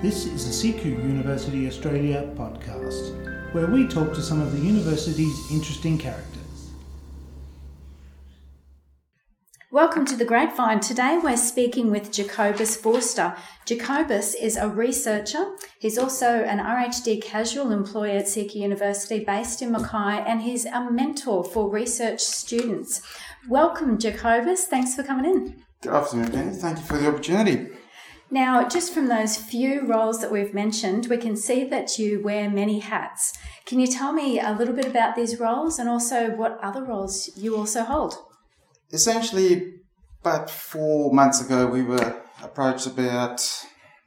This is a CQ University Australia podcast, where we talk to some of the university's interesting characters. Welcome to the Grapevine. Today we're speaking with Jacobus Forster. Jacobus is a researcher. He's also an RHD casual employee at CQ University based in Mackay and he's a mentor for research students. Welcome, Jacobus. Thanks for coming in. Good afternoon, Penny. Thank you for the opportunity. Now, just from those few roles that we've mentioned, we can see that you wear many hats. Can you tell me a little bit about these roles and also what other roles you also hold? Essentially, about four months ago, we were approached about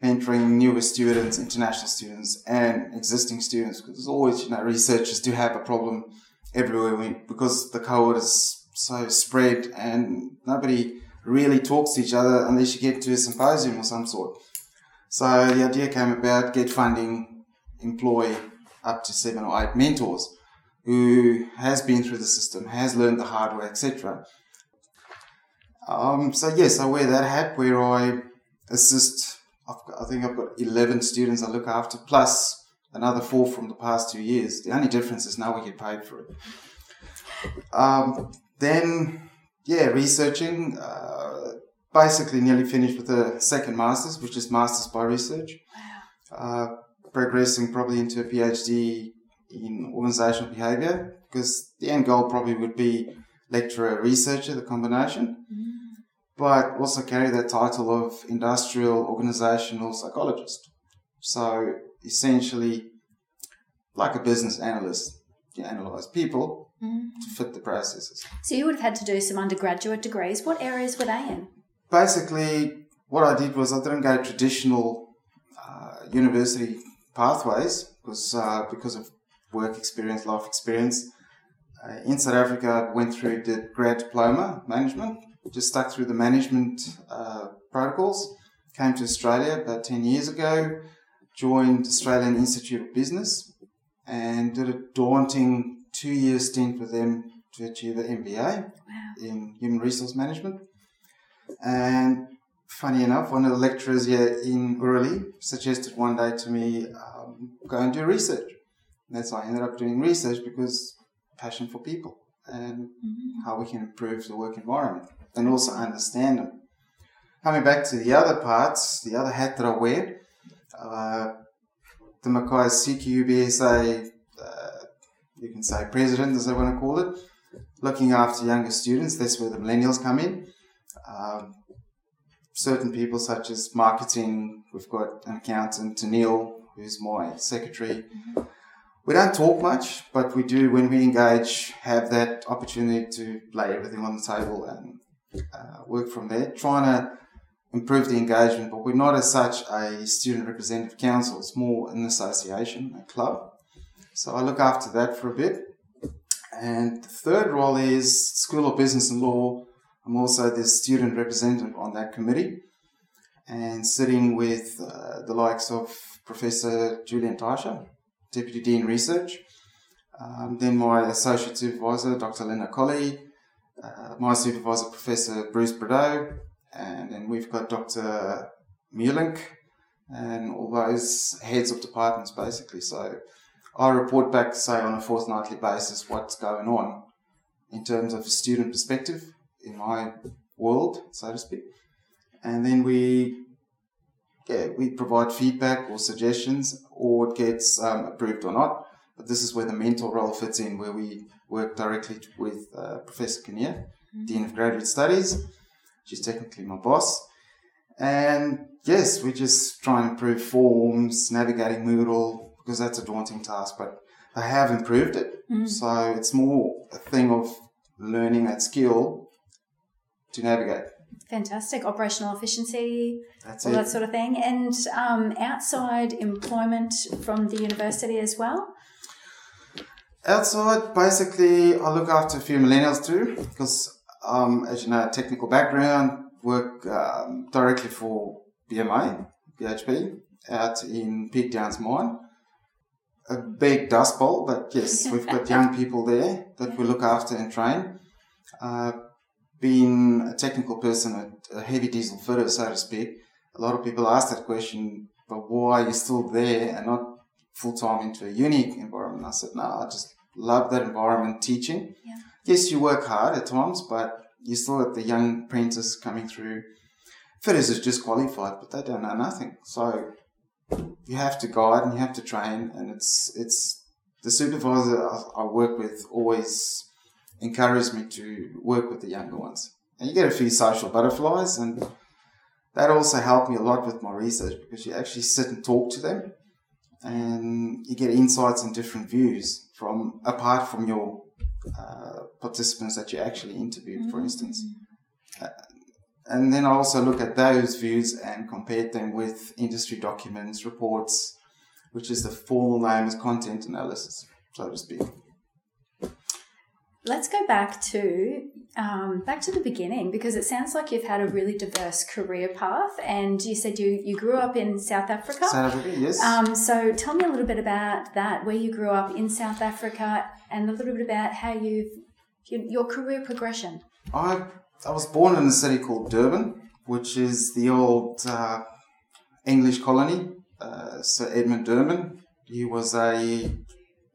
mentoring newer students, international students, and existing students because always, you know, researchers do have a problem everywhere we, because the cohort is so spread and nobody really talks to each other unless you get to a symposium or some sort. So the idea came about get funding, employ up to seven or eight mentors who has been through the system, has learned the hard way, etc. Um, so yes, I wear that hat where I assist. Got, i think I've got eleven students I look after, plus another four from the past two years. The only difference is now we get paid for it. Um, then yeah, researching. Uh, basically, nearly finished with a second master's, which is master's by research. Wow. Uh, progressing probably into a PhD in organizational behavior, because the end goal probably would be lecturer researcher, the combination. Mm. But also carry that title of industrial organizational psychologist. So essentially, like a business analyst, you analyze people mm. to fit the processes. So you would have had to do some undergraduate degrees. What areas were they in? Basically, what I did was I didn't go traditional uh, university pathways because uh, because of work experience, life experience. Uh, in South Africa, I went through the grad diploma management, just stuck through the management uh, protocols. Came to Australia about 10 years ago, joined Australian Institute of Business, and did a daunting two year stint with them to achieve an MBA wow. in human resource management. And funny enough, one of the lecturers here in Ooralea suggested one day to me, um, go and do research. And that's why I ended up doing research because passion for people and mm-hmm. how we can improve the work environment and also understand them. Coming back to the other parts, the other hat that I wear, uh, the Mackay CQUBSA you can say president, as they want to call it, looking after younger students. That's where the millennials come in. Um, certain people, such as marketing, we've got an accountant, Neil, who's my secretary. Mm-hmm. We don't talk much, but we do, when we engage, have that opportunity to lay everything on the table and uh, work from there, trying to improve the engagement. But we're not as such a student representative council, it's more an association, a club. So I look after that for a bit. And the third role is School of Business and Law. I'm also the student representative on that committee and sitting with uh, the likes of Professor Julian Teicher, Deputy Dean Research, um, then my associate supervisor, Dr. Linda Colley, uh, my supervisor, Professor Bruce Bordeaux, and then we've got Dr. Mulink and all those heads of departments basically. So I report back, say, on a fortnightly basis what's going on in terms of student perspective in my world, so to speak. And then we, yeah, we provide feedback or suggestions, or it gets um, approved or not. But this is where the mentor role fits in, where we work directly with uh, Professor Kinnear, mm-hmm. Dean of Graduate Studies. She's technically my boss. And yes, we just try and improve forms, navigating Moodle, because that's a daunting task, but they have improved it. Mm-hmm. So it's more a thing of learning that skill to navigate. Fantastic. Operational efficiency, That's all it. that sort of thing. And um, outside employment from the university as well? Outside, basically, I look after a few millennials too, because, um, as you know, technical background, work um, directly for BMA, BHP, out in Peak Downs Mine a big dust bowl, but yes, we've got young people there that we look after and train. Uh, being a technical person, a, a, heavy diesel fitter, so to speak, a lot of people ask that question, but why are you still there and not full time into a unique environment? I said, no, I just love that environment teaching. Yeah. Yes, you work hard at times, but you still got the young apprentice coming through. Fitters is just qualified, but they don't know nothing. So you have to guide and you have to train, and it's it's the supervisor I work with always encouraged me to work with the younger ones, and you get a few social butterflies, and that also helped me a lot with my research because you actually sit and talk to them, and you get insights and different views from apart from your uh, participants that you actually interviewed, for instance. Uh, and then I also look at those views and compare them with industry documents, reports, which is the formal name is content analysis, so to speak. Let's go back to um, back to the beginning because it sounds like you've had a really diverse career path, and you said you you grew up in South Africa. South Africa, yes. Um, so tell me a little bit about that, where you grew up in South Africa, and a little bit about how you've your, your career progression. I I was born in a city called Durban, which is the old uh, English colony. Uh, Sir Edmund Durban. He was a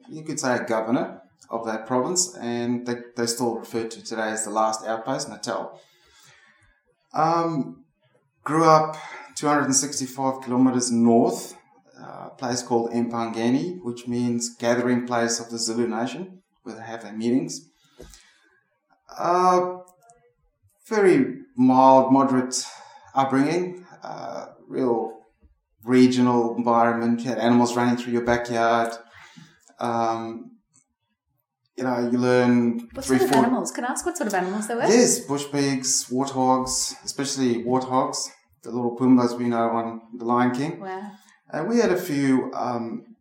you could say a governor of that province, and they, they still refer to today as the last outpost, Natal. Um, grew up 265 kilometers north, uh, a place called Empangeni, which means gathering place of the Zulu nation, where they have their meetings. Uh, very mild, moderate upbringing, uh, real regional environment. You had animals running through your backyard. Um, you know, you learn What three, sort of four. animals? Can I ask what sort of animals there were? Yes, bush pigs, warthogs, especially warthogs, the little pumbas we know on The Lion King. Wow. And we had a few, um,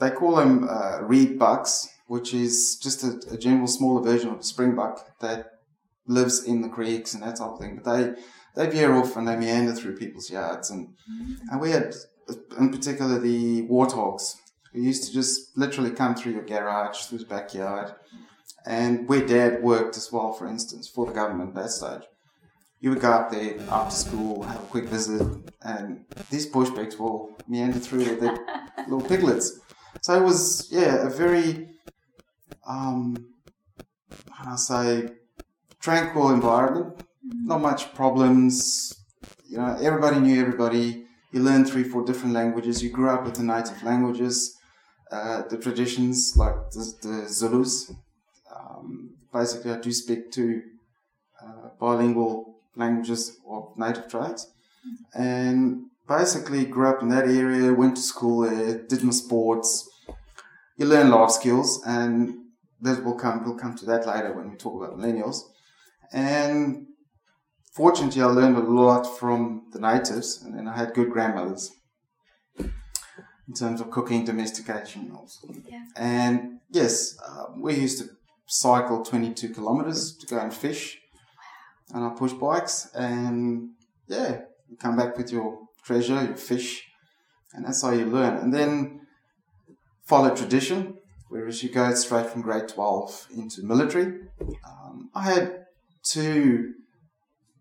they call them uh, reed bucks, which is just a, a general smaller version of a springbuck that lives in the creeks and that type of thing. But they, they veer off and they meander through people's yards. And, and we had, in particular, the warthogs, who used to just literally come through your garage, through the backyard. And where dad worked as well, for instance, for the government at that stage you would go up there after school, have a quick visit, and these bush pigs will meander through their little piglets. So it was, yeah, a very, um, how do I say, tranquil environment. Not much problems. You know, everybody knew everybody. You learned three, four different languages. You grew up with the native languages, uh, the traditions, like the, the Zulus. Um, basically, I do speak two uh, bilingual languages of native tribes. And basically grew up in that area, went to school there, did my sports. You learn life skills and that will come we'll come to that later when we talk about millennials. And fortunately I learned a lot from the natives and then I had good grandmothers in terms of cooking, domestication also. Yeah. And yes, uh, we used to cycle 22 kilometers to go and fish on our push bikes. And yeah, you come back with your treasure, your fish, and that's how you learn. And then follow tradition, whereas you go straight from grade 12 into military. Um, I had two,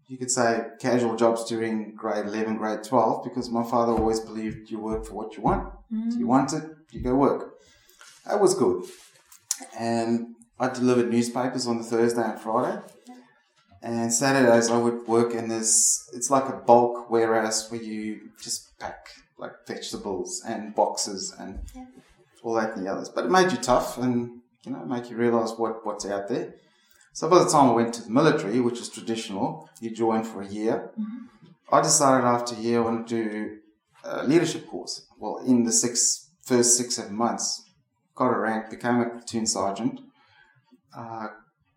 you could say, casual jobs during grade 11, grade 12, because my father always believed you work for what you want. Mm. If you want it, you go work. That was good. And I delivered newspapers on the Thursday and Friday. And Saturdays I would work in this, it's like a bulk warehouse where you just pack like vegetables and boxes and Yeah. all that and the others. But it made you tough and, you know, make you realize what, what's out there. So by the time I went to the military, which is traditional, you join for a year. I decided after a year I wanted to do a leadership course. Well, in the six, first six, seven months, got a rank, became a platoon sergeant. Uh,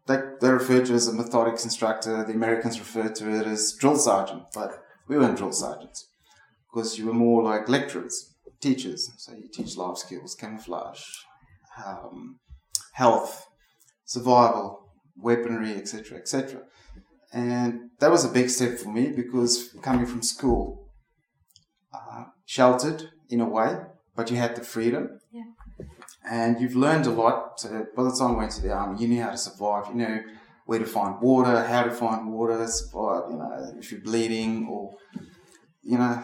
they, they refer to it as a methodics instructor. The Americans refer to it as drill sergeant, but we weren't drill sergeants because you were more like lecturers, teachers. So you teach life skills, camouflage, um, health, survival, weaponry, etc., etc. And that was a big step for me because coming from school, uh, sheltered in a way, but you had the freedom. Yeah. And you've learned a lot. So by the time I went to the army, you knew how to survive. You know where to find water, how to find water, survive. You know if you're bleeding or you know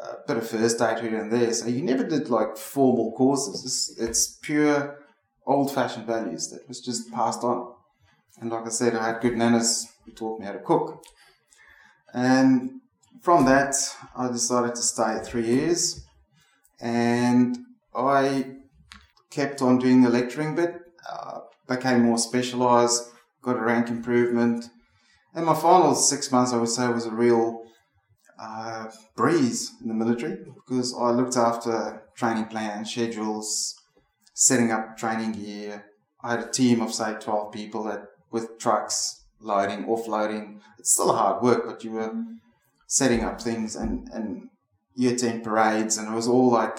uh, bit of first aid here and there. So you never did like formal courses. It's, it's pure old fashioned values that was just passed on. And like I said, I had good nanas who taught me how to cook. And from that, I decided to stay three years. And I kept on doing the lecturing bit, uh, became more specialised, got a rank improvement. And my final six months, I would say, was a real uh, breeze in the military because I looked after training plans, schedules, setting up training gear. I had a team of say 12 people that with trucks, loading, offloading. It's still hard work, but you were setting up things and, and year 10 parades, and it was all like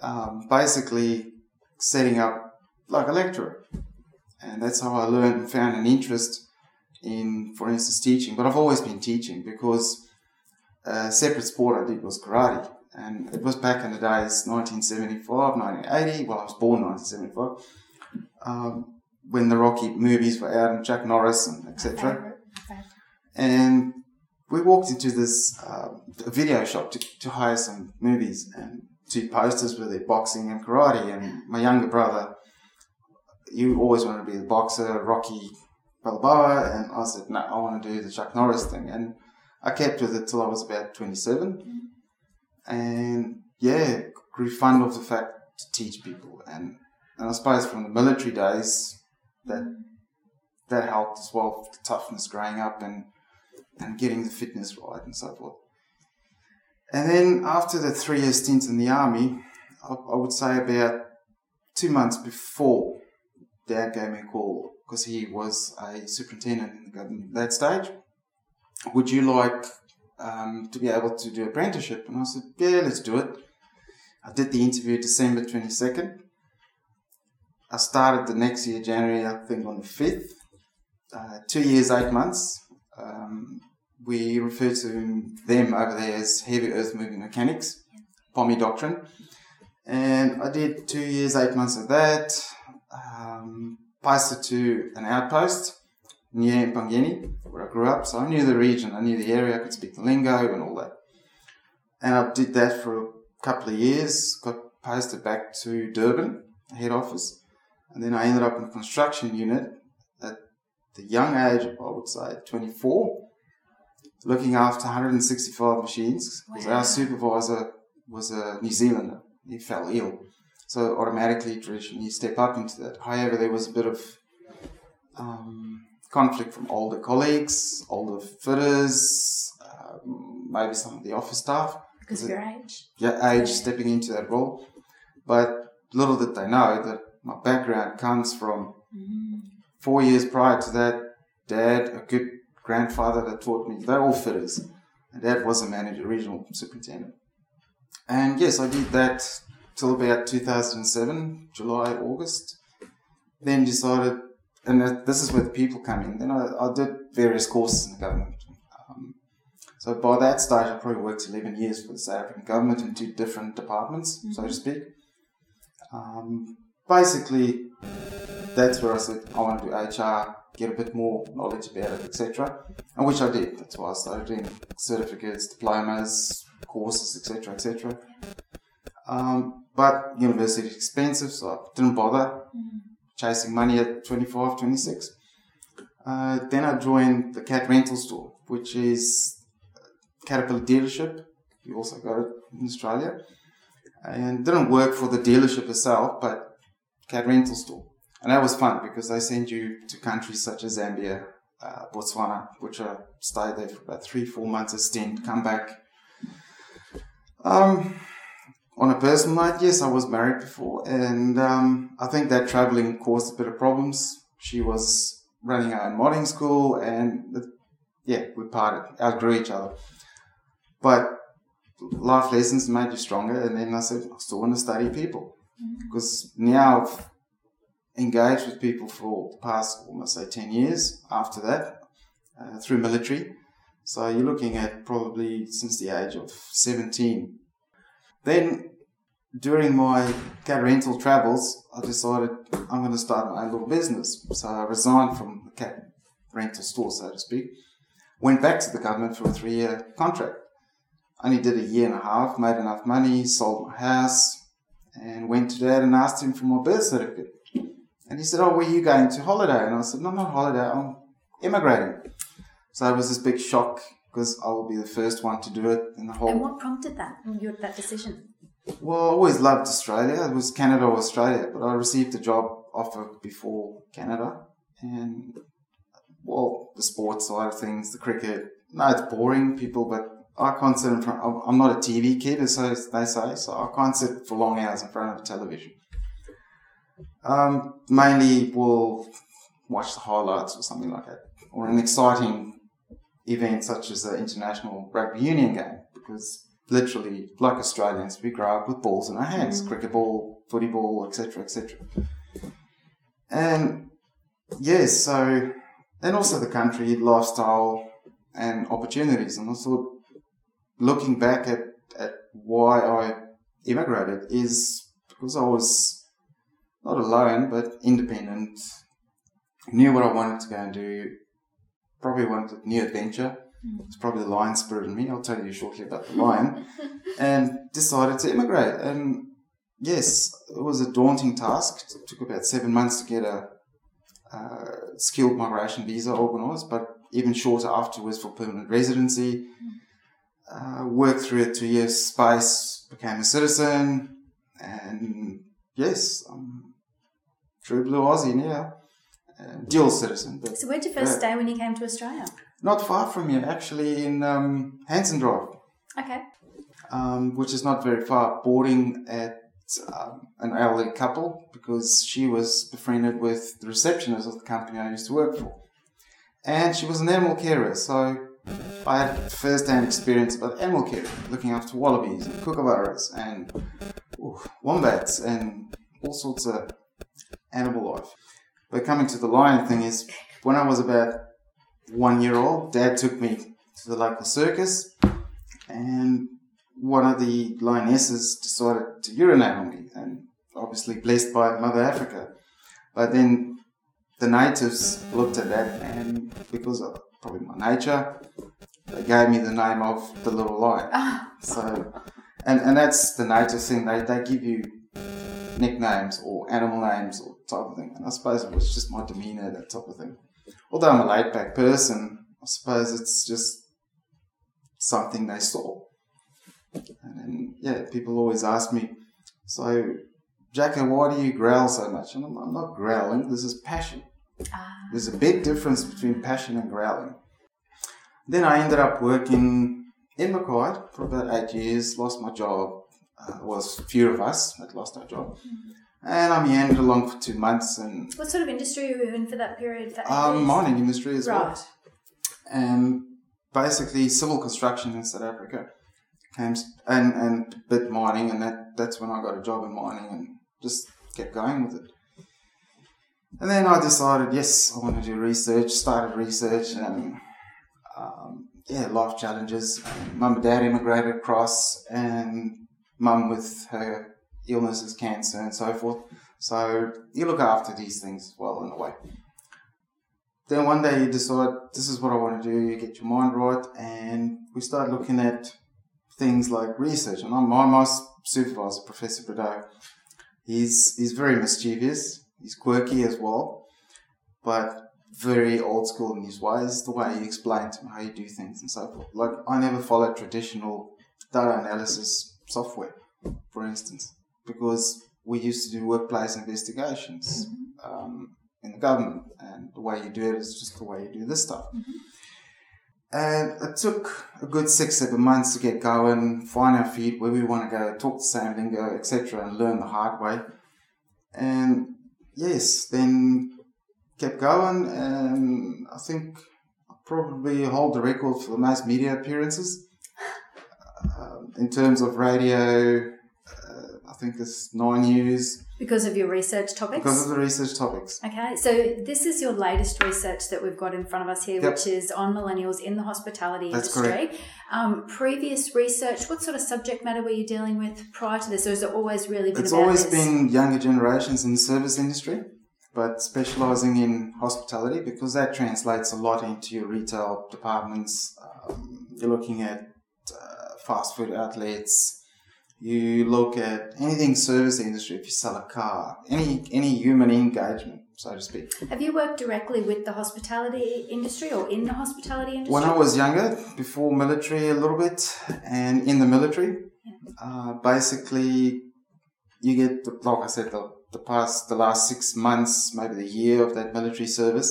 um, basically setting up like a lecturer. And that's how I learned and found an interest in, for instance, teaching. But I've always been teaching because a separate sport I did was karate. And it was back in the days, 1975, 1980. Well, I was born 1975. Um, when the Rocky movies were out and Chuck Norris and etc. And we walked into this uh, video shop to, to hire some movies and two posters with it, boxing and karate. And my younger brother, you always wanted to be the boxer, Rocky Balboa, and I said, no, I want to do the Chuck Norris thing. And I kept with it till I was about 27. And yeah, grew fond of the fact to teach people. And, and I suppose from the military days, that that helped as well, the toughness growing up and and getting the fitness right and so forth. And then after the three year stint in the army, I, I would say about two months before Dad gave me a call because he was a superintendent in the government at that stage. Would you like um, to be able to do apprenticeship? And I said, yeah, let's do it. I did the interview December 22nd. I started the next year, January, I think on the 5th. Uh, two years, eight months. Um, we refer to them over there as heavy earth moving mechanics, POMI doctrine. And I did two years, eight months of that. Um, posted to an outpost near Pangeni, where I grew up. So I knew the region, I knew the area, I could speak the lingo and all that. And I did that for a couple of years, got posted back to Durban, head office. And then I ended up in a construction unit at the young age of, I would say, 24, looking after 165 machines because wow. our supervisor was a New Zealander. He fell ill. So automatically, traditionally, you step up into that. However, there was a bit of um, conflict from older colleagues, older fitters, um, maybe some of the office staff. Because of your age? Yeah, age stepping into that role. But little did they know that my background comes from mm-hmm. four years prior to that, dad, a good grandfather that taught me, they're all fitters. And dad was a manager, regional superintendent. And yes, I did that till about 2007, July, August. Then decided, and this is where the people come in. Then I, I did various courses in the government. Um, so by that stage, I probably worked 11 years for the South African government in two different departments, mm-hmm. so to mm-hmm. speak. Um, basically, that's where I said I want to do HR, get a bit more knowledge about it, etc. And which I did. That's why I started doing certificates, diplomas, courses, etc., etc. Um, but university is expensive, so I didn't bother chasing money at 25, 26. Uh, then I joined the Cat Rental Store, which is Caterpillar dealership. You also got it in Australia. And didn't work for the dealership itself, but cat rental store. And that was fun because they send you to countries such as Zambia, uh, Botswana, which I stayed there for about three, four months a stint, come back. Um, on a personal note, yes, I was married before, and um, I think that traveling caused a bit of problems. She was running her own modding school, and yeah, we parted, outgrew each other. But life lessons made you stronger, and then I said, I still want to study people because now I've engaged with people for the past almost say 10 years after that uh, through military. So you're looking at probably since the age of 17. Then during my cat rental travels, I decided I'm going to start my own little business. So I resigned from the cat rental store, so to speak. Went back to the government for a three year contract. only did a year and a half, made enough money, sold my house, and went to dad and asked him for my birth certificate. And he said, Oh, where are you going to holiday? And I said, No, not holiday, I'm immigrating. So it was this big shock because I will be the first one to do it in the whole. And what prompted that, your, that decision? Well, I always loved Australia. It was Canada or Australia, but I received a job offer before Canada. And, well, the sports side of things, the cricket, no, it's boring, people, but I can't sit in front. I'm not a TV kid, as they say, so I can't sit for long hours in front of a television. Um, mainly, we'll watch the highlights or something like that, or an exciting event such as the international rugby union game, because literally, like Australians, we grow up with balls in our hands, mm. cricket ball, footy ball, etc., etc. And yes, so and also the country lifestyle and opportunities, and I thought looking back at, at why I immigrated is because I was not alone but independent, knew what I wanted to go and do, probably wanted a new adventure. Mm. It's probably the lion spirit in me. I'll tell you shortly about the lion. and decided to immigrate. And yes, it was a daunting task. It took about seven months to get a uh, skilled migration visa organised, but even shorter afterwards for permanent residency. Mm uh, worked through a two year space, became a citizen, and yes, I'm true blue Aussie now. Uh, dual citizen. But, so, where'd you first stay when you came to Australia? Not far from here, actually, in um, Hanson Drive. Okay. Um, which is not very far, boarding at um, an elderly couple because she was befriended with the receptionist of the company I used to work for. And she was an animal carer, so I had first-hand experience about animal care, looking after wallabies and kookaburras and wombats and all sorts of animal life. But coming to the lion thing is, when I was about one year old, Dad took me to the local circus, and one of the lionesses decided to urinate on me, and obviously blessed by Mother Africa. But then the natives looked at that, and because of probably my nature, they gave me the name of the little lion. Ah. so, and, and that's the nature thing. They, they give you nicknames or animal names or type of thing. And I suppose it was just my demeanor, that type of thing. Although I'm a laid back person, I suppose it's just something they saw. And then, yeah, people always ask me, so, Jacko, why do you growl so much? And I'm, I'm not growling, this is passion. Ah. There's a big difference between passion and growling. Then I ended up working in Mackay for about eight years, lost my job. Uh, was a few of us that lost our job. Mm-hmm. And I meandered along for two months. And What sort of industry were you in for that period? For um, mining industry as right. well. And basically civil construction in South Africa came and, and bit mining and that, that's when I got a job in mining and just kept going with it. And then I decided, yes, I want to do research, started research, and um, yeah, life challenges. Mum and dad immigrated across, and mum with her illnesses, cancer, and so forth. So you look after these things well in a way. Then one day you decide, this is what I want to do, you get your mind right, and we start looking at things like research. And my, my supervisor, Professor Bordeaux, he's, he's very mischievous He's quirky as well, but very old school in his ways, the way he explained to me how you do things and so forth. Like, I never followed traditional data analysis software, for instance, because we used to do workplace investigations mm-hmm. um, in the government, and the way you do it is just the way you do this stuff. Mm-hmm. And it took a good six, seven months to get going, find our feet, where we want to go, talk the same lingo, etc., and learn the hard way. And yes, then kept going, and I think I probably hold the record for the most media appearances. Uh, in terms of radio, uh, I think it's nine years. Because of your research topics? Because of the research topics. Okay, so this is your latest research that we've got in front of us here, yep. which is on millennials in the hospitality That's industry. Correct. Um, previous research, what sort of subject matter were you dealing with prior to this, or has it always really been It's always this? been younger generations in the service industry, but specializing in hospitality because that translates a lot into your retail departments. Um, you're looking at uh, fast food outlets. You look at anything service industry. If you sell a car, any any human engagement, so to speak. Have you worked directly with the hospitality industry or in the hospitality industry? When I was younger, before military a little bit, and in the military, uh, basically, you get the, like I said, the, the past the last six months, maybe the year of that military service,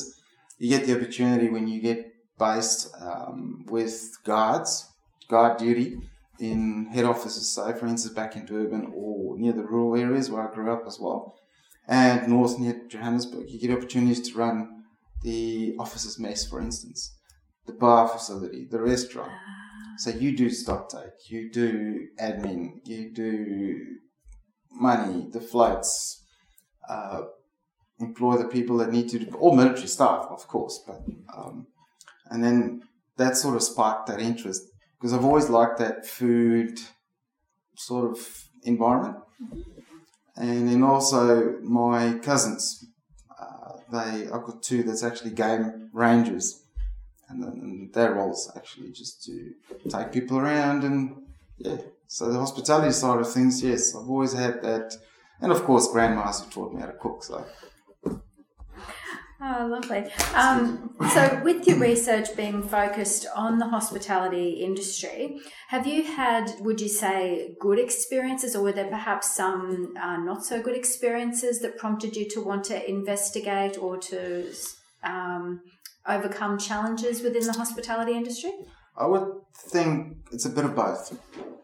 you get the opportunity when you get based um, with guards, guard duty in head offices. So, for instance, back in Durban or near the rural areas where I grew up as well, and north near Johannesburg, you get opportunities to run the officers' mess, for instance, the bar facility, the restaurant. So you do stock take, you do admin, you do money, the flights, uh, employ the people that need to, all military staff, of course, but um, and then that sort of sparked that interest because I've always liked that food sort of environment. And then also my cousins, uh, they I've got two that's actually game rangers, and, then their role is actually just to take people around and yeah. So the hospitality side of things, yes, I've always had that, and of course grandmas who taught me how to cook. So Oh, lovely. Um, so, with your research being focused on the hospitality industry, have you had, would you say, good experiences, or were there perhaps some uh, not so good experiences that prompted you to want to investigate or to um, overcome challenges within the hospitality industry? I would think it's a bit of both.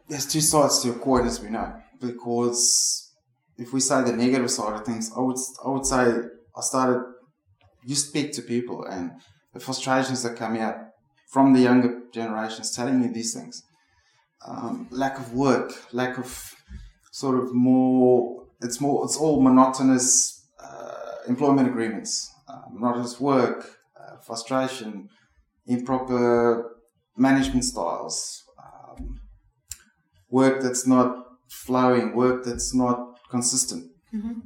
There's two sides to a coin, as we know, because if we say the negative side of things, I would I would say I started you speak to people and the frustrations that come out from the younger generations telling you these things. Um, lack of work, lack of sort of more, it's more, it's all monotonous uh, employment agreements, uh, monotonous work, uh, frustration, improper management styles, um, work that's not flowing, work that's not consistent. Mm-hmm.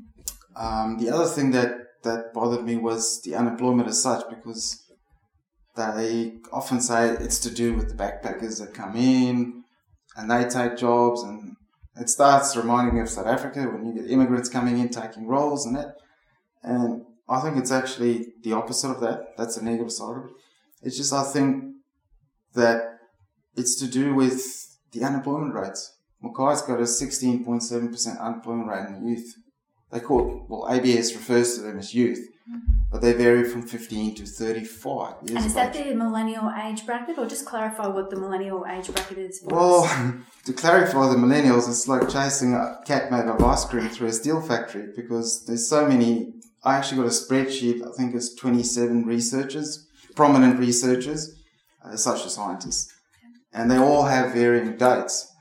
Um, the other thing that that bothered me was the unemployment as such because they often say it's to do with the backpackers that come in and they take jobs and it starts reminding me of South Africa when you get immigrants coming in taking roles and that. And I think it's actually the opposite of that. That's the negative side of it. It's just I think that it's to do with the unemployment rates. Mackay's got a 16.7% unemployment rate in youth they call well ABS refers to them as youth, mm-hmm. but they vary from 15 to 35 years. And is that age. the millennial age bracket, or just clarify what the millennial age bracket is? well, to clarify the millennials, it's like chasing a cat made of ice cream through a steel factory because there's so many. I actually got a spreadsheet. I think it's 27 researchers, prominent researchers, uh, social scientists, and they all have varying dates,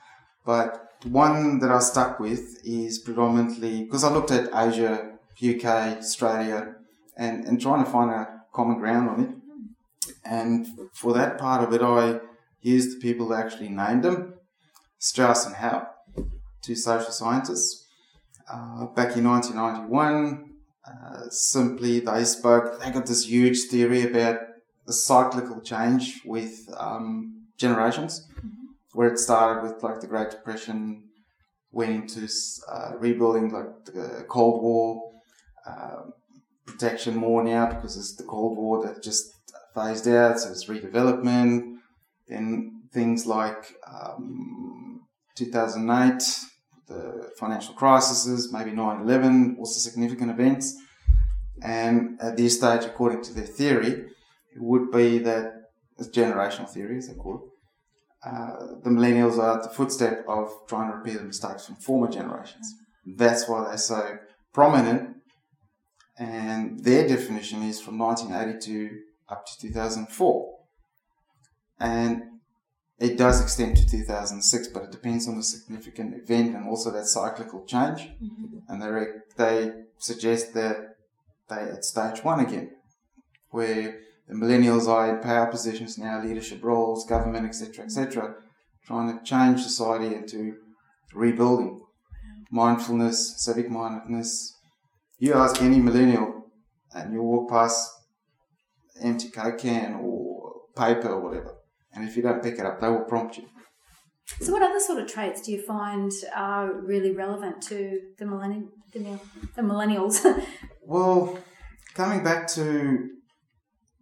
but one that I stuck with is predominantly because I looked at Asia, UK, Australia, and, and trying to find a common ground on it. And for that part of it, I used the people that actually named them Strauss and Howe, two social scientists. Uh, back in 1991, uh, simply they spoke, they got this huge theory about the cyclical change with um, generations where it started with like the Great Depression, went into uh, rebuilding like the Cold War, uh, protection more now because it's the Cold War that just phased out, so it's redevelopment. Then things like um, 2008, the financial crises, maybe 9/11, also significant events. And at this stage, according to their theory, it would be that it's generational theory, as they call it uh, the millennials are at the footstep of trying to repeat the mistakes from former generations. That's why they're so prominent. And their definition is from 1982 up to 2004. And it does extend to 2006, but it depends on the significant event and also that cyclical change. Mm-hmm. And they, they suggest that they at stage one again, where the millennials are in power positions now, leadership roles, government, etc., etc., trying to change society into rebuilding. Mindfulness, civic mindedness. You ask any millennial, and you walk past empty coke can or paper or whatever, and if you don't pick it up, they will prompt you. So, what other sort of traits do you find are really relevant to the, millenni- the, the millennials? well, coming back to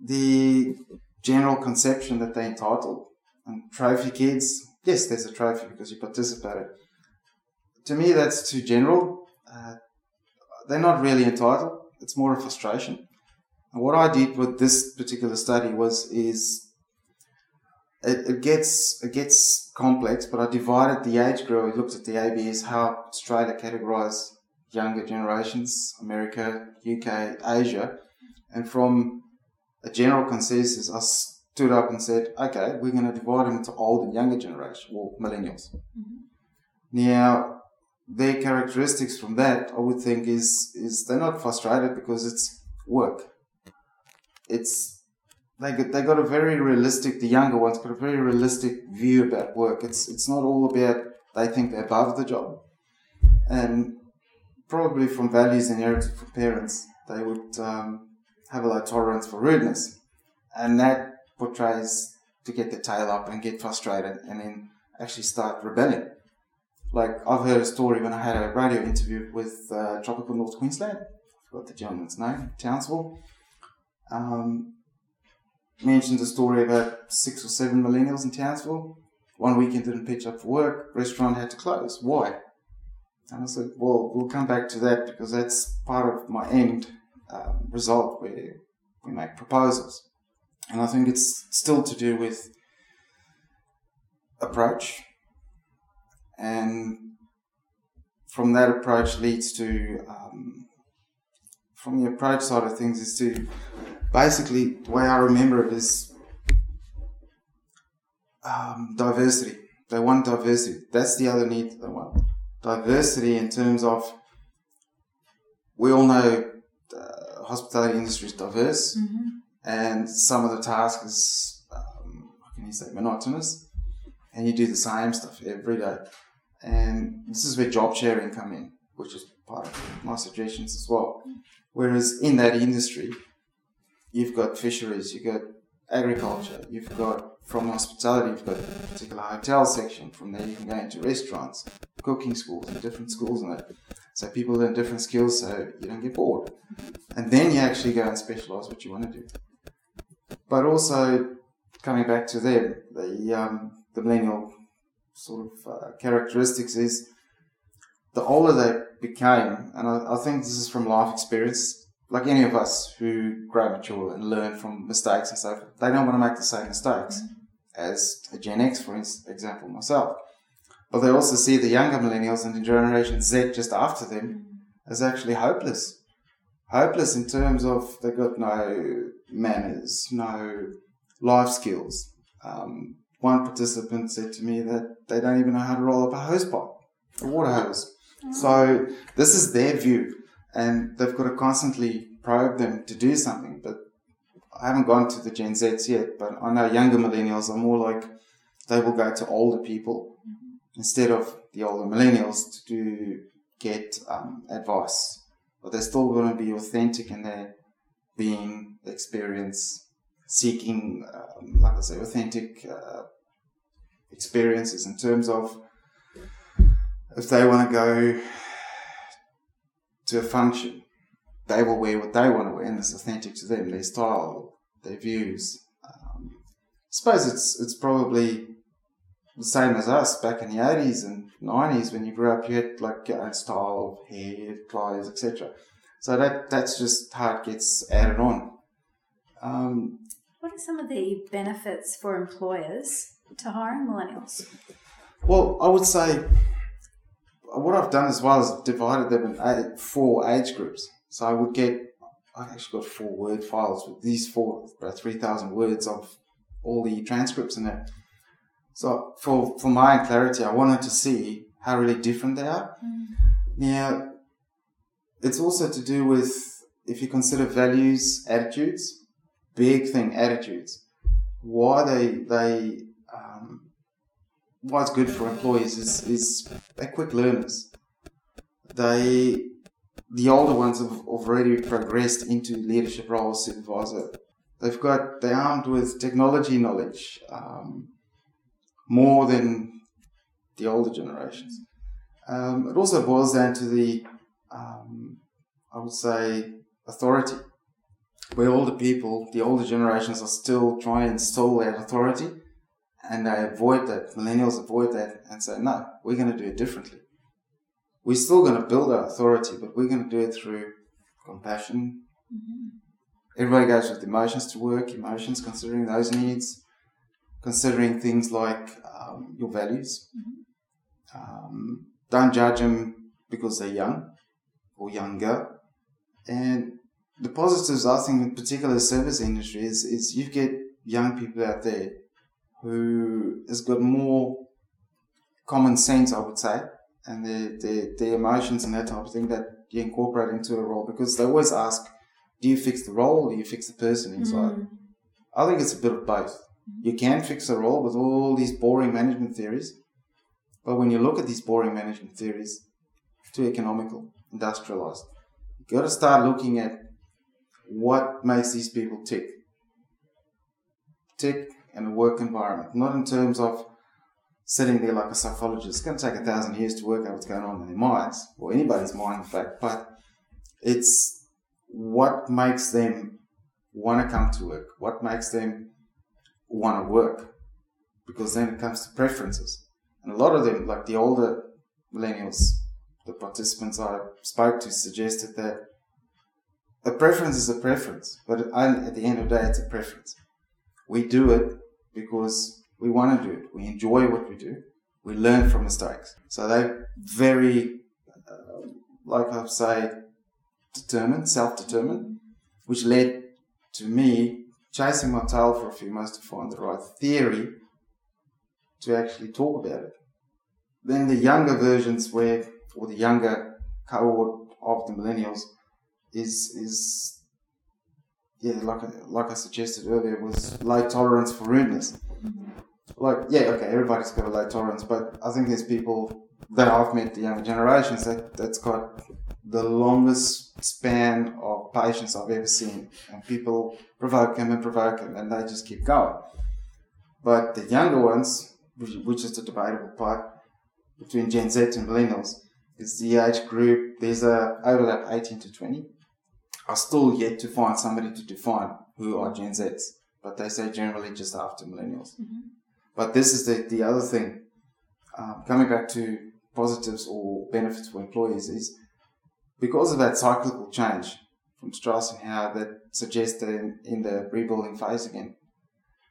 the general conception that they're entitled and trophy kids, yes, there's a trophy because you participated. To me, that's too general. Uh, they're not really entitled. It's more a frustration. And what I did with this particular study was is it, it gets it gets complex, but I divided the age group. I looked at the ABS, how Australia categorised younger generations, America, UK, Asia, and from a general consensus, I stood up and said, okay, we're going to divide them into old and younger generation, or millennials. Mm-hmm. Now, their characteristics from that, I would think, is is they're not frustrated because it's work. It's they got, they got a very realistic. The younger ones got a very realistic view about work. It's it's not all about they think they're above the job, and probably from values inherited from parents, they would um, have a low tolerance for rudeness, and that portrays to get their tail up and get frustrated, and then actually start rebelling. Like I've heard a story when I had a radio interview with uh, Tropical North Queensland. I forgot the gentleman's name, Townsville. Um, mentioned a story about six or seven millennials in Townsville. One weekend didn't pitch up for work, restaurant had to close. Why? And I said, well, we'll come back to that because that's part of my end um, result where we make proposals. And I think it's still to do with approach. And from that approach leads to, um, from the approach side of things, is to basically, the way I remember it is um, diversity. They want diversity. That's the other need they want. Diversity in terms of, we all know hospitality industry is diverse, mm-hmm. and some of the tasks is, um, how can you say, monotonous, and you do the same stuff every day. And this is where job sharing come in, which is part of my suggestions as well. Whereas in that industry, you've got fisheries, you've got agriculture, you've got from hospitality, you've got a particular hotel section. From there, you can go into restaurants, cooking schools, and different schools and. So people learn different skills so you don't get bored. And then you actually go and specialize what you want to do. But also, coming back to them, the, um, the millennial sort of uh, characteristics is the older they became, and I, I think this is from life experience, like any of us who grow mature and learn from mistakes and stuff, they don't want to make the same mistakes mm-hmm. As a Gen X, for example, myself. But they also see the younger millennials and the Generation Z just after them mm-hmm. as actually hopeless. Hopeless in terms of they've got no manners, no life skills. Um, one participant said to me that they don't even know how to roll up a hose pipe, a water hose. Mm-hmm. So this is their view and they've got to constantly probe them to do something. But I haven't gone to the Gen Zs yet, but I know younger millennials are more like they will go to older people mm-hmm. instead of the older millennials to do, get um, advice. But they're still going to be authentic in their being, experience, seeking, um, like I say, authentic uh, experiences in terms of if they want to go to a function, they will wear what they want to wear, and it's authentic to them, their style, their views. Um, I suppose it's it's probably the same as us back in the eighties and nineties when you grew up. You had like your own style of hair, clothes, etc. So that that's just how it gets added on. Um, what are some of the benefits for employers to hiring millennials? Well, I would say what I've done as well is divided them in eight, four age groups. So I would get, I've actually got four word files with these four, about 3,000 words of all the transcripts in it. So for, for my clarity, I wanted to see how really different they are. Mm. Now, it's also to do with, if you consider values, attitudes, big thing, attitudes, why they, they, um, what's good for employees is, is they're quick learners. They, the older ones have already progressed into leadership roles, supervisor. They've got, they're armed with technology knowledge, um, more than the older generations. Um, it also boils down to the, um, I would say, authority, where older people, the older generations, are still trying to install that authority, and they avoid that. Millennials avoid that and say, "No, we're going to do it differently. We're still going to build our authority, but we're going to do it through compassion." Mm-hmm. Everybody goes with emotions to work. Emotions, considering those needs, considering things like um, your values. Mm-hmm. Um, don't judge them because they're young or younger. And the positives, I think, in particular the service industry, is, is you get young people out there who has got more common sense, I would say, and their, their, their emotions and that type of thing that you incorporate into a role because they always ask, do you fix the role or do you fix the person inside? Mm. I think it's a bit of both. You can fix a role with all these boring management theories, but when you look at these boring management theories, too economical, industrialized. You've got to start looking at what makes these people tick. Tick in a work environment, not in terms of sitting there like a psychologist. It's going to take a thousand years to work out what's going on in their minds, or anybody's mind, in fact. But it's what makes them want to come to work, what makes them want to work, because then it comes to preferences. And a lot of them, like the older millennials, the participants I spoke to suggested that a preference is a preference, but at the end of the day, it's a preference. We do it because we want to do it. We enjoy what we do. We learn from mistakes. So they're very, uh, like I say, determined, self-determined, which led to me chasing my tail for a few months to find the right theory to actually talk about it. Then the younger versions where, or the younger cohort of the millennials is, is, yeah, like like I suggested earlier, was low tolerance for rudeness. Like, yeah, okay, everybody's got a low tolerance, but I think there's people that I've met, the younger generations, that, that's got the longest span of patience I've ever seen. And people provoke them and provoke them, and they just keep going. But the younger ones, which is the debatable part between Gen Z and millennials, is the age group. There's a overlap 18 to 20. I still yet to find somebody to define who are Gen Zs, but they say generally just after millennials. Mm-hmm. But this is the, the other thing. Um, coming back to positives or benefits for employees is because of that cyclical change from Strauss and Howe that suggests in, in the rebuilding phase again,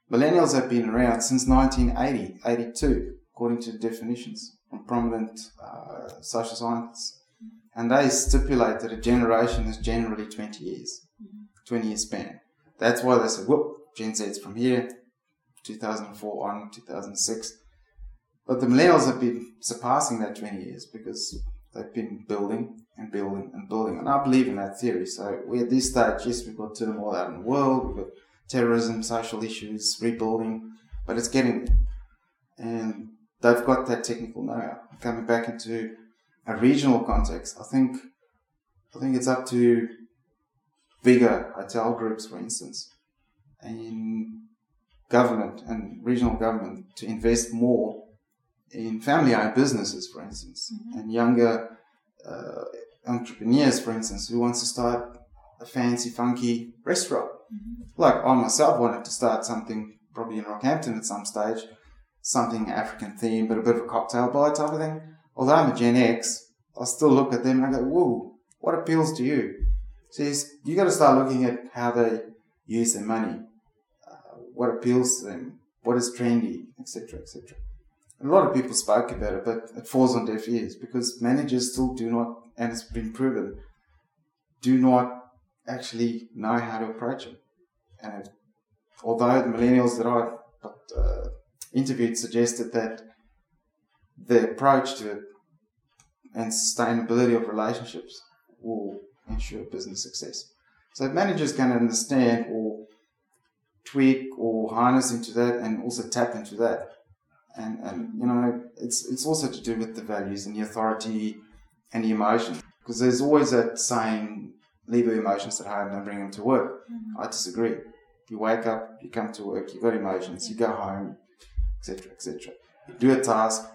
millennials have been around since 1980, 82, according to definitions from prominent uh, social scientists. And they stipulate that a generation is generally 20 years, 20 year span. That's why they say, whoop, Gen Z's from here, 2004 on, 2006. But the millennials have been surpassing that 20 years because they've been building and building and building. And I believe in that theory. So we're at this stage, yes, we've got turmoil out in the world, we've got terrorism, social issues, rebuilding, but it's getting there. And they've got that technical know-how. Coming back into a regional context, I think I think it's up to bigger hotel groups, for instance, in government and regional government to invest more in family-owned businesses, for instance, mm-hmm. and younger uh, entrepreneurs, for instance, who wants to start a fancy, funky restaurant. Mm-hmm. Like I myself wanted to start something probably in Rockhampton at some stage, something African themed, but a bit of a cocktail bar type of thing. Although I'm a Gen X, I still look at them and I go, whoa, what appeals to you? So you got to start looking at how they use their money, what appeals to them, what is trendy, etc., etc. A lot of people spoke about it, but it falls on deaf ears because managers still do not, and it's been proven, do not actually know how to approach it. And although the millennials that I uh, interviewed suggested that the approach to it and sustainability of relationships will ensure business success. So if managers can understand or tweak or harness into that and also tap into that, and, and you know, it's, it's also to do with the values and the authority and the emotion. Because there's always that saying, leave your emotions at home and bring them to work. Mm-hmm. I disagree. You wake up, you come to work, you've got emotions, you go home, etc., etc. You do a task,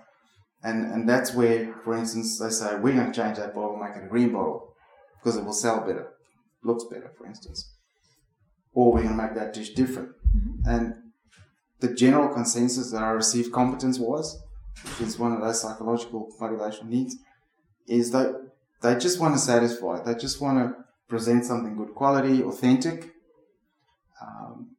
And, and that's where, for instance, they say, we're going to change that bottle, make it a green bottle because it will sell better, looks better, for instance. Or we're going to make that dish different. Mm-hmm. And the general consensus that I received competence wise, which is one of those psychological motivational needs, is that they just want to satisfy. They just want to present something good quality, authentic, um,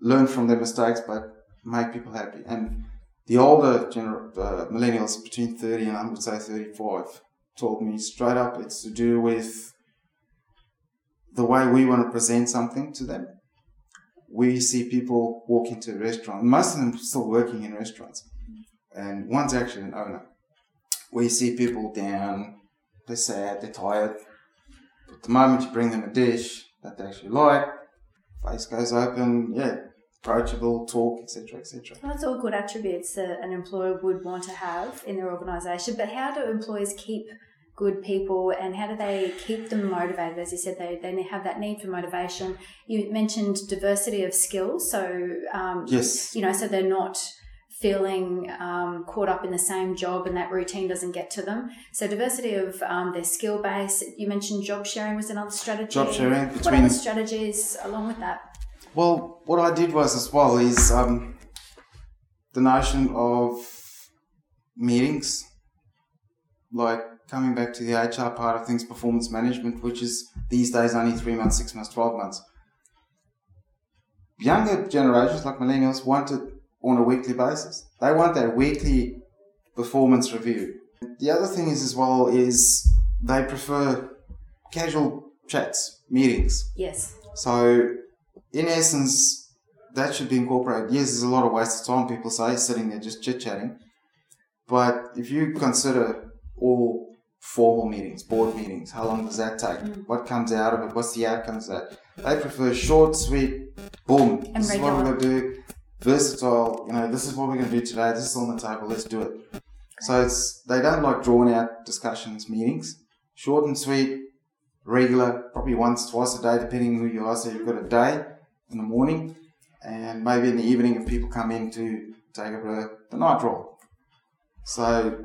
learn from their mistakes, but make people happy. And the older gener- uh, millennials between 30 and I would say 35 told me straight up it's to do with way we want to present something to them. We see people walk into a restaurant, most of them still working in restaurants, and one's actually an owner. We see people down, they're sad, they're tired. But the moment you bring them a dish that they actually like, face goes open, yeah, approachable, talk, etc., etc. Well, that's all good attributes that an employer would want to have in their organisation. But how do employers keep good people and how do they keep them motivated? As you said, they, they have that need for motivation. You mentioned diversity of skills, so um, yes, you know, so they're not feeling um, caught up in the same job and that routine doesn't get to them. So diversity of um, their skill base. You mentioned job sharing was another strategy. Job sharing. Between... What the strategies along with that? Well, what I did was as well is um, the notion of meetings, like coming back to the HR part of things, performance management, which is these days only three months, six months, 12 months. Younger generations like millennials want it on a weekly basis. They want that weekly performance review. The other thing is as well is they prefer casual chats, meetings. Yes. So in essence, that should be incorporated. Yes, there's a lot of wasted time, people say, sitting there just chit chatting. But if you consider all formal meetings, board meetings, how long does that take? Mm. What comes out of it? What's the outcomes of that? They prefer short, sweet, boom. And this regular. is what we're to do. Versatile, you know, this is what we're to do today. This is on the table. Let's do it. So it's they don't like drawn out discussions, meetings. Short and sweet, regular, probably once, twice a day, depending who you are. So you've got a day in the morning, and maybe in the evening if people come in to take over the night role. So,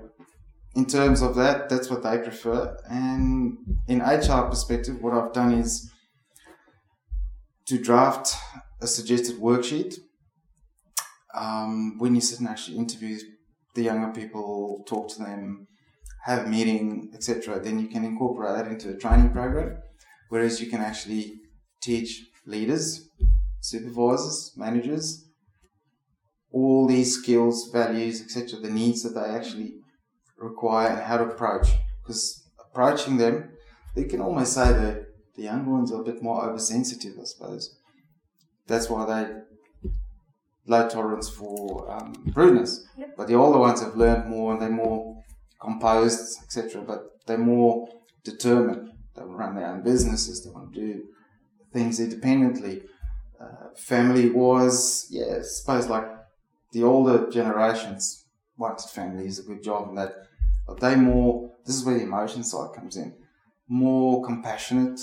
in terms of that, that's what they prefer. And in HR perspective, what I've done is to draft a suggested worksheet. Um, when you sit and actually interview the younger people, talk to them, have a meeting, etc., then you can incorporate that into a training program. Whereas you can actually teach leaders supervisors, managers, all these skills, values, etc., the needs that they actually require and how to approach. Because approaching them, they can almost say that the younger ones are a bit more oversensitive, I suppose. That's why they low tolerance for um, rudeness. Yep. But the older ones have learned more and they're more composed, etc. But they're more determined. They run their own businesses. They want to do things independently uh, family was, yeah, I suppose like the older generations wanted family is a good job and that, but they more, this is where the emotion side comes in, more compassionate,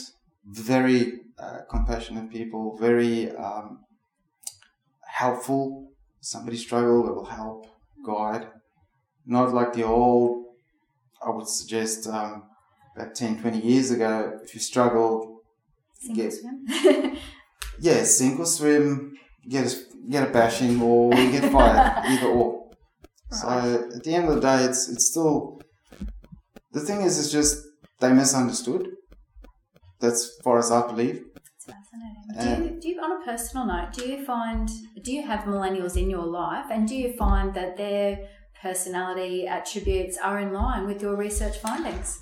very uh, compassionate people, very um, helpful. Somebody struggle, they will help, guide. Not like the old, I would suggest, um, about 10, 20 years ago, if you struggle, get, yeah, sink or swim, get a, get a bashing or get fired, either or. So at the end of the day, it's it's still the thing is, it's just they misunderstood. That's far as I believe. That's fascinating. do you, do you, on a personal note, do you find do you have millennials in your life, and do you find that their personality attributes are in line with your research findings?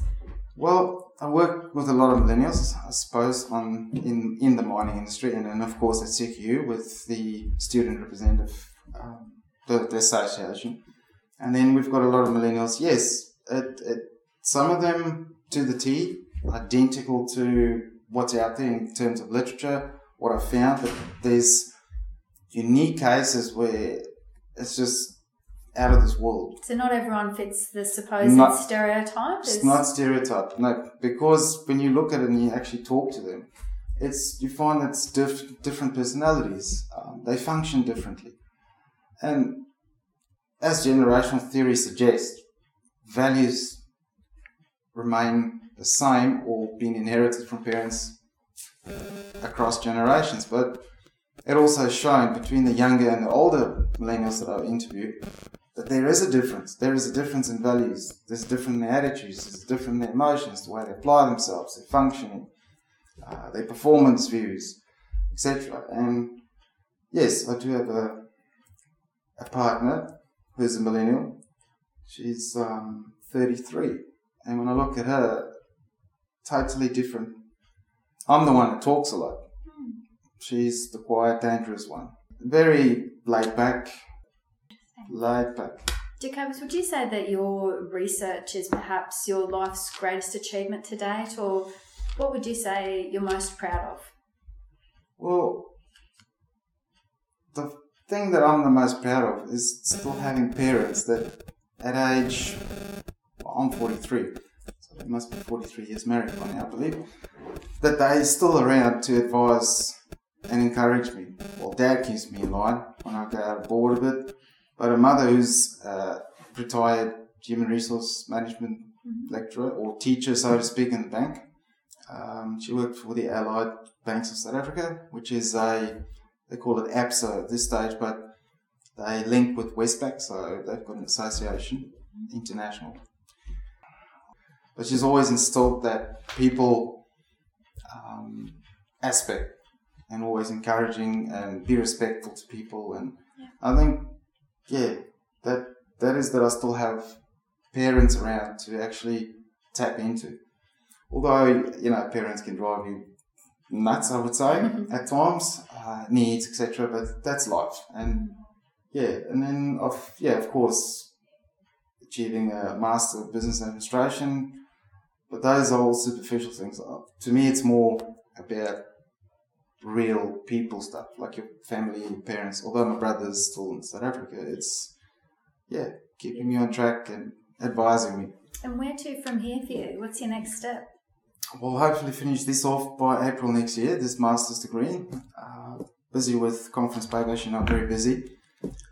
Well, I work with a lot of millennials, I suppose, on in, in the mining industry, and then of course at CQ with the student representative, um, the, the association, and then we've got a lot of millennials. Yes, it, it, some of them to the T, identical to what's out there in terms of literature. What I found that there's unique cases where it's just out of this world. So not everyone fits the supposed not, stereotype. It's not stereotype, no, because when you look at it and you actually talk to them, it's you find it's diff, different personalities. Um, they function differently, and as generational theory suggests, values remain the same or being inherited from parents across generations. But it also shown between the younger and the older millennials that I've interviewed that there is a difference. There is a difference in values. There's a different in their attitudes. There's a different in their emotions, the way they apply themselves, their functioning, uh, their performance views, etc. And yes, I do have a, a partner who's a millennial. She's um, 33. And when I look at her, totally different. I'm the one that talks a lot. She's the quiet, dangerous one. Very laid back. Laid back. Jacobus, would you say that your research is perhaps your life's greatest achievement to date, or what would you say you're most proud of? Well, the thing that I'm the most proud of is still having parents that at age, well, I'm 43, so they must be 43 years married by now, I believe, that they're still around to advise and encourage me. Well, dad keeps me in line when I go out of board a bit, but a mother who's uh, retired human resource management lecturer or teacher, so to speak, in the bank. Um, she worked for the Allied Banks of South Africa, which is a, they call it ABSA at this stage, but they link with Westpac, so they've got an association, international. But she's always instilled that people um, aspect and always encouraging and be respectful to people. And I think, yeah, that that is that I still have parents around to actually tap into. Although you know, parents can drive you nuts, I would say at times, uh, needs etc. But that's life, and yeah, and then of yeah, of course, achieving a master of business administration. But those are all superficial things. Uh, To me, it's more about real people stuff, like your family, your parents. Although my brother's still in South Africa, it's yeah, keeping me on track and advising me. And where to from here for you? What's your next step? We'll hopefully finish this off by April next year, this master's degree. Uh, busy with conference papers, you know, very busy.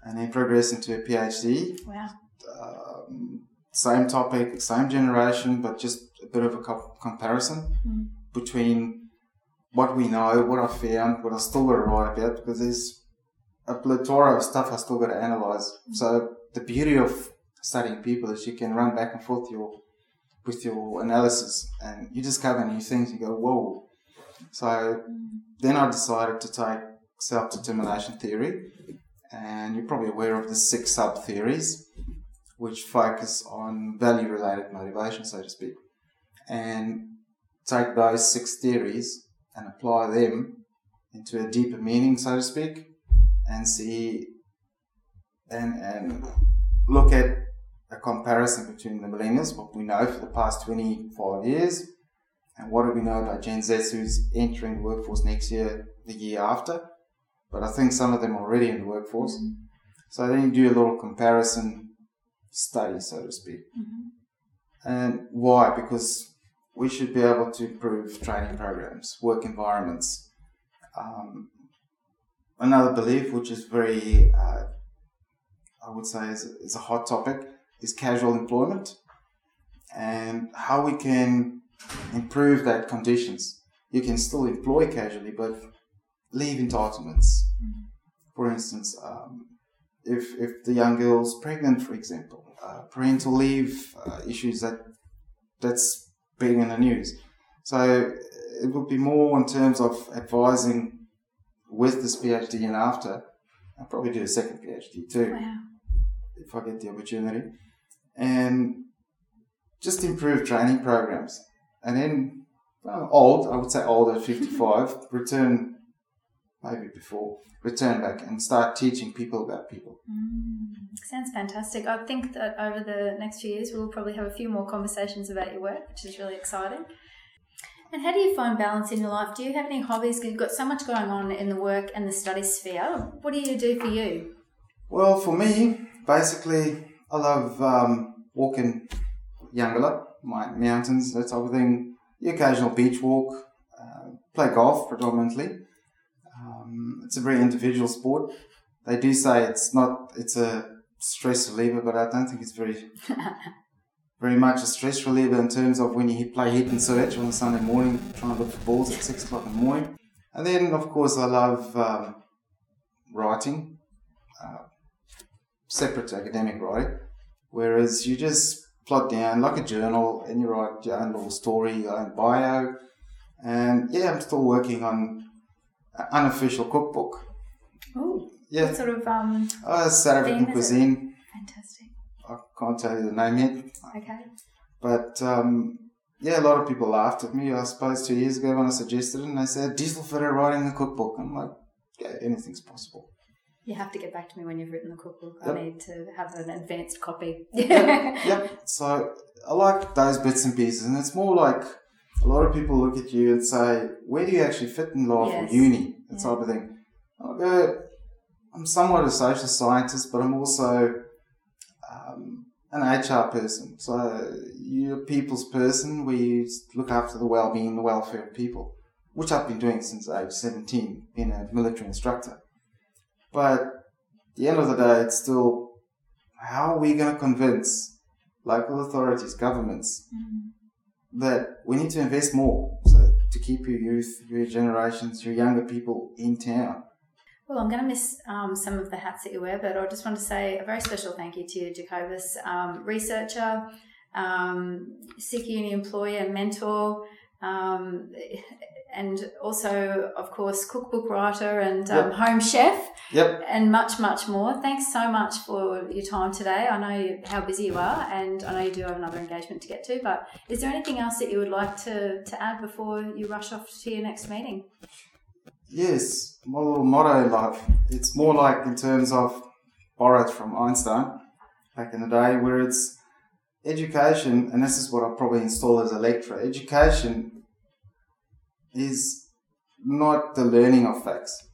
And then progress into a PhD. Wow. Um, same topic, same generation, but just a bit of a co- comparison Mm. between what we know, what I found, what I still got to write about, because there's a plethora of stuff I still got to analyze. So the beauty of studying people is you can run back and forth your with your analysis, and you discover new things. You go, whoa! So then I decided to take self determination theory, and you're probably aware of the six sub theories, which focus on value related motivation, so to speak, and take those six theories and apply them into a deeper meaning, so to speak, and see and and look at a comparison between the millennials, what we know for the past 25 years, and what do we know about Gen Z who's entering the workforce next year, the year after. But I think some of them are already in the workforce. So then you do a little comparison study, so to speak. And why? Because we should be able to improve training programs, work environments. Um, another belief, which is very, uh, I would say, is, is a hot topic, is casual employment and how we can improve that conditions. You can still employ casually, but leave entitlements. For instance, um, if if the young girl's pregnant, for example, uh, parental leave uh, issues that that's being in the news. So it would be more in terms of advising with this PhD and after. I'll probably do a second PhD too Wow. if I get the opportunity, and just improve training programs. And then, well, old, I would say old at 55, return, maybe before, return back and start teaching people about people. Mm, sounds fantastic. I think that over the next few years, we'll probably have a few more conversations about your work, which is really exciting. And how do you find balance in your life? Do you have any hobbies? 'Cause you've got so much going on in the work and the study sphere. What do you do for you? Well, for me, basically, I love um, walking Eungella, my mountains, that type of thing. The occasional beach walk, uh, play golf predominantly. Um, it's a very individual sport. They do say it's not, it's a stress reliever, but I don't think it's very very much a stress reliever in terms of when you play hit and search on a Sunday morning, trying to look for balls at six o'clock in the morning. And then, of course, I love um, writing, uh, separate to academic writing, whereas you just plot down like a journal and you write your own little story, your own bio. And yeah, I'm still working on an unofficial cookbook. Oh, Yeah, what sort of um? uh, South African is cuisine. Fantastic. I can't tell you the name yet, Okay. But um, yeah, a lot of people laughed at me, I suppose, two years ago when I suggested it, and they said, Diesel Fitter writing a cookbook. I'm like, yeah, anything's possible. You have to get back to me when you've written the cookbook. Yep. I need to have an advanced copy. yep. So I like those bits and pieces, and it's more like a lot of people look at you and say, where do you actually fit in life Yes. or uni? That Yeah. type of thing. I go, I'm somewhat a social scientist, but I'm also um, an HR person. So you're a people's person where you look after the well-being, the welfare of people, which I've been doing since age 17, being a military instructor. But at the end of the day, it's still how are we going to convince local authorities, governments, Mm. that we need to invest more so to keep your youth, your generations, your younger people in town. Well, I'm going to miss um, some of the hats that you wear, but I just want to say a very special thank you to you, Jacobus, um, researcher, um, CQ Uni employer, mentor, um, and also, of course, cookbook writer and um, Yep. home chef, Yep. and much, much more. Thanks so much for your time today. I know how busy you are, and I know you do have another engagement to get to, but is there anything else that you would like to, to add before you rush off to your next meeting? Yes, my little motto in life. It's more like in terms of borrowed from Einstein back in the day, where it's education, and this is what I'll probably install as a lecturer. Education is not the learning of facts,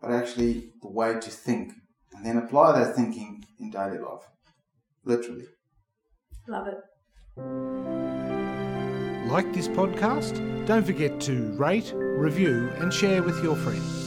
but actually the way to think, and then apply that thinking in daily life, literally. Love it. Like this podcast? Don't forget to rate, review, and share with your friends.